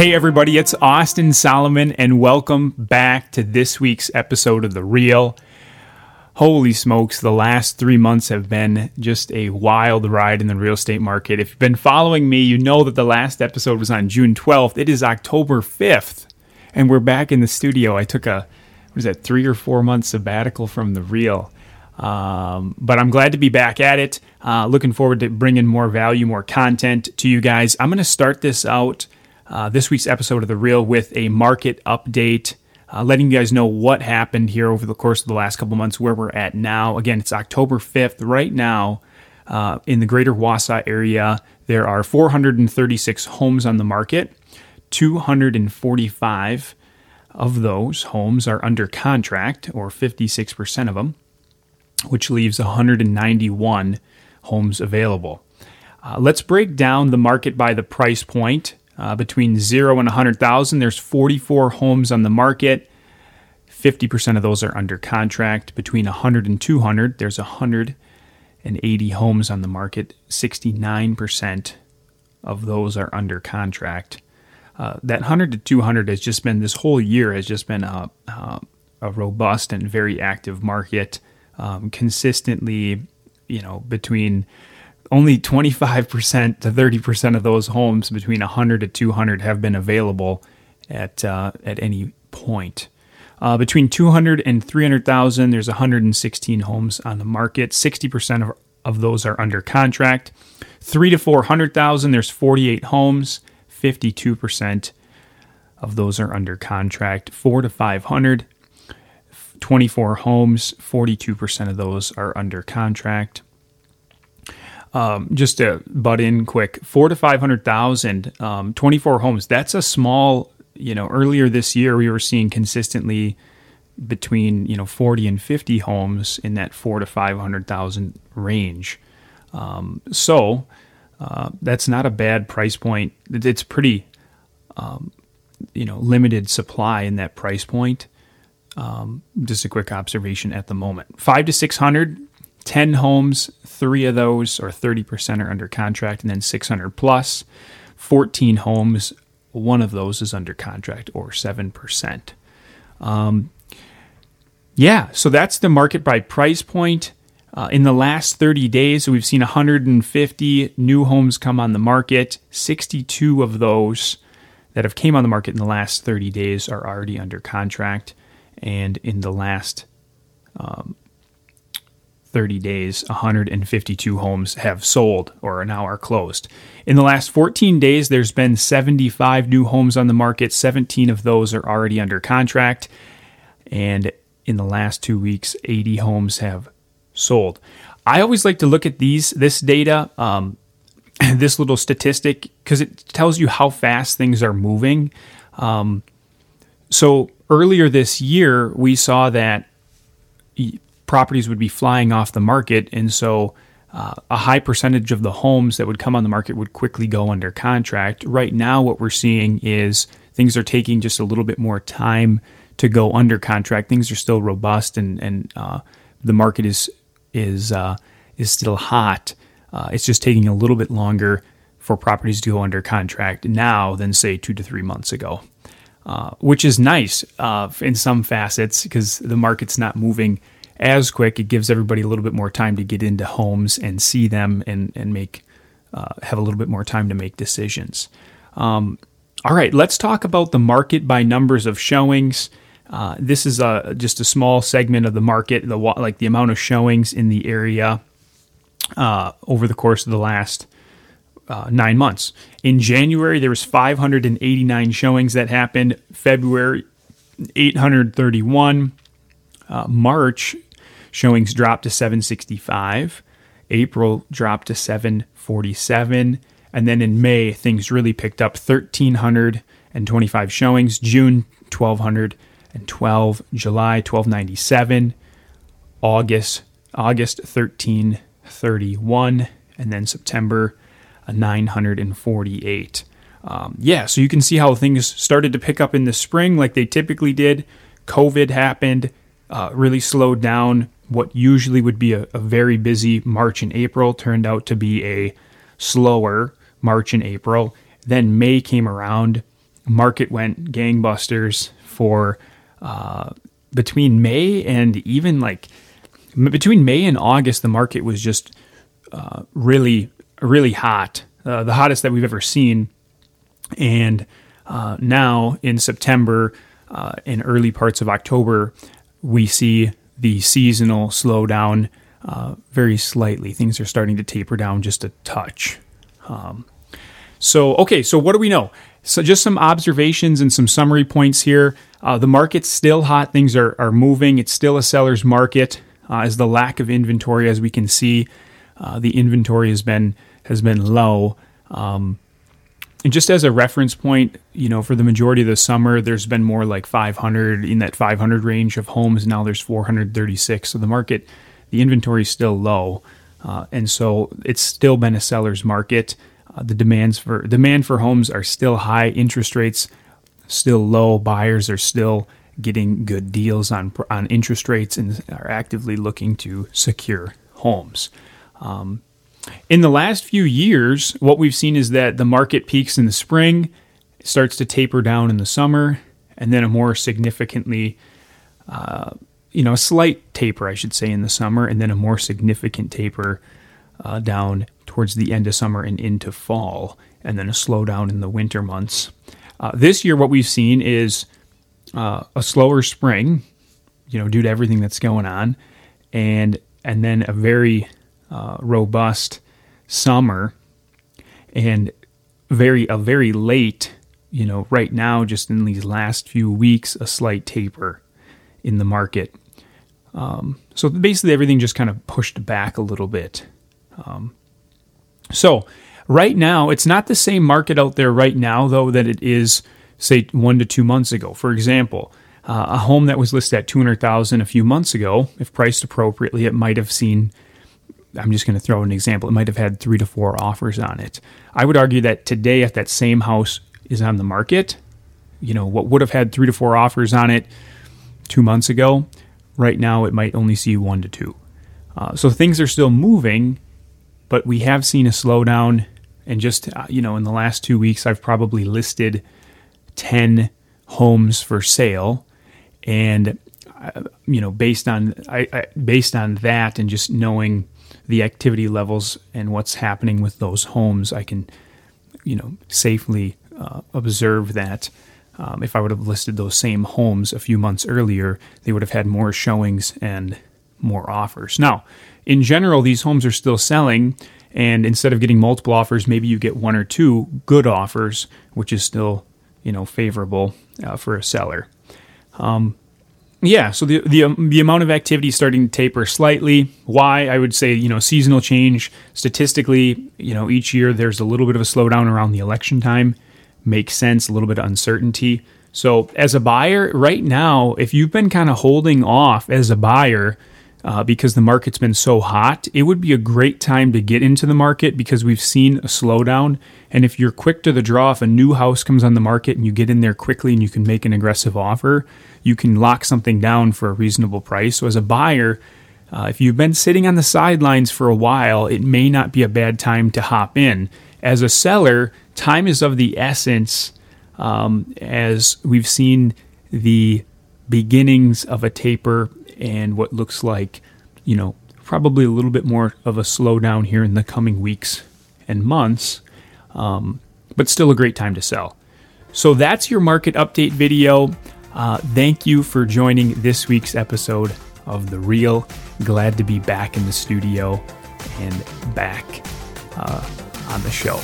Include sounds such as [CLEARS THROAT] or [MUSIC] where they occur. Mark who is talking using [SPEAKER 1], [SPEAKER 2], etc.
[SPEAKER 1] Hey, everybody, it's Austin Solomon, and welcome back to this week's episode of The Real. Holy smokes, the last three months have been just a wild ride in the real estate market. If you've been following me, you know that the last episode was on June 12th. It is October 5th, and we're back in the studio. I took a, what is that, three or four month sabbatical from The Real. Um, but I'm glad to be back at it. Uh, looking forward to bringing more value, more content to you guys. I'm going to start this out, uh, this week's episode of The Real, with a market update, uh, letting you guys know what happened here over the course of the last couple months, where we're at now. Again, it's October 5th. Right now, uh, in the greater Wausau area, there are 436 homes on the market, 245 of those homes are under contract, or 56% of them which leaves 191 homes available. Uh, let's break down the market by the price point. Uh, between 0 and 100,000, there's 44 homes on the market. 50% of those are under contract. Between 100 and 200, there's 180 homes on the market. 69% of those are under contract. Uh, that 100 to 200 has just been, this whole year has just been a, a, a robust and very active market um, consistently, you know, between only 25% to 30% of those homes between 100 to 200 have been available at uh, at any point. Uh, between 200 and 300,000, there's 116 homes on the market. 60% of, of those are under contract. Three to 400,000, there's 48 homes. 52% of those are under contract. Four to 500, 24 homes, 42% of those are under contract. Um, just to butt in quick, four to 500,000, um, 24 homes. That's a small, you know, earlier this year we were seeing consistently between, you know, 40 and 50 homes in that four to 500,000 range. Um, so uh, that's not a bad price point. It's pretty, um, you know, limited supply in that price point. Um, just a quick observation at the moment. Five to 600, 10 homes, three of those or 30% are under contract, and then 600 plus. 14 homes, one of those is under contract or 7%. Um, yeah, so that's the market by price point. Uh, in the last 30 days, we've seen 150 new homes come on the market. 62 of those that have came on the market in the last 30 days are already under contract and in the last um, 30 days, 152 homes have sold or now are closed. In the last 14 days, there's been 75 new homes on the market. 17 of those are already under contract. And in the last two weeks, 80 homes have sold. I always like to look at these this data, um, [CLEARS THROAT] this little statistic, because it tells you how fast things are moving. Um, so earlier this year, we saw that properties would be flying off the market, and so uh, a high percentage of the homes that would come on the market would quickly go under contract. Right now, what we're seeing is things are taking just a little bit more time to go under contract. Things are still robust, and and uh, the market is is uh, is still hot. Uh, it's just taking a little bit longer for properties to go under contract now than say two to three months ago. Uh, which is nice uh, in some facets because the market's not moving as quick. It gives everybody a little bit more time to get into homes and see them and and make uh, have a little bit more time to make decisions. Um, all right, let's talk about the market by numbers of showings. Uh, this is a, just a small segment of the market, the like the amount of showings in the area uh, over the course of the last uh, nine months. In January, there was 589 showings that happened. February, 831. Uh, March, showings dropped to 765. April dropped to 747. And then in May, things really picked up 1,325 showings. June, 1,212. July, 1,297. August, August, 1,331. And then September, 948. Um, yeah, so you can see how things started to pick up in the spring like they typically did. COVID happened, uh, really slowed down. What usually would be a, a very busy March and April turned out to be a slower March and April. Then May came around market went gangbusters for uh, between May and even like between May and August, the market was just uh, really, really hot, uh, the hottest that we've ever seen. And uh, now in September uh, and early parts of October, we see the seasonal slowdown uh, very slightly. Things are starting to taper down just a touch. Um, so, okay, so what do we know? So, just some observations and some summary points here. Uh, the market's still hot. Things are, are moving. It's still a seller's market. Uh, as the lack of inventory, as we can see, uh, the inventory has been has been low. Um, and just as a reference point, you know, for the majority of the summer, there's been more like 500 in that 500 range of homes. Now there's 436. So the market, the inventory is still low, uh, and so it's still been a seller's market. Uh, the demands for demand for homes are still high. Interest rates still low. Buyers are still getting good deals on on interest rates and are actively looking to secure homes. Um, in the last few years, what we've seen is that the market peaks in the spring, starts to taper down in the summer, and then a more significantly, uh, you know, a slight taper, I should say, in the summer, and then a more significant taper uh, down towards the end of summer and into fall, and then a slowdown in the winter months. Uh, this year, what we've seen is uh, a slower spring, you know, due to everything that's going on, and and then a very uh, robust summer, and very a very late, you know, right now, just in these last few weeks, a slight taper in the market. Um, so basically, everything just kind of pushed back a little bit. Um, so right now, it's not the same market out there right now, though, that it is say one to two months ago. For example, uh, a home that was listed at 200,000 a few months ago, if priced appropriately, it might have seen I'm just going to throw an example. It might have had three to four offers on it. I would argue that today, if that same house is on the market, you know, what would have had three to four offers on it two months ago, right now it might only see one to two. Uh, so things are still moving, but we have seen a slowdown. And just, uh, you know, in the last two weeks, I've probably listed 10 homes for sale and uh, you know based on I, I, based on that and just knowing the activity levels and what's happening with those homes i can you know safely uh, observe that um, if i would have listed those same homes a few months earlier they would have had more showings and more offers now in general these homes are still selling and instead of getting multiple offers maybe you get one or two good offers which is still you know favorable uh, for a seller. Um, yeah, so the the um, the amount of activity is starting to taper slightly. Why I would say you know seasonal change statistically you know each year there's a little bit of a slowdown around the election time. Makes sense, a little bit of uncertainty. So as a buyer right now, if you've been kind of holding off as a buyer uh, because the market's been so hot, it would be a great time to get into the market because we've seen a slowdown. And if you're quick to the draw, if a new house comes on the market and you get in there quickly and you can make an aggressive offer, you can lock something down for a reasonable price. So, as a buyer, uh, if you've been sitting on the sidelines for a while, it may not be a bad time to hop in. As a seller, time is of the essence, um, as we've seen the beginnings of a taper and what looks like, you know, probably a little bit more of a slowdown here in the coming weeks and months, um, but still a great time to sell. So that's your market update video. Uh, thank you for joining this week's episode of The Real. Glad to be back in the studio and back uh, on the show.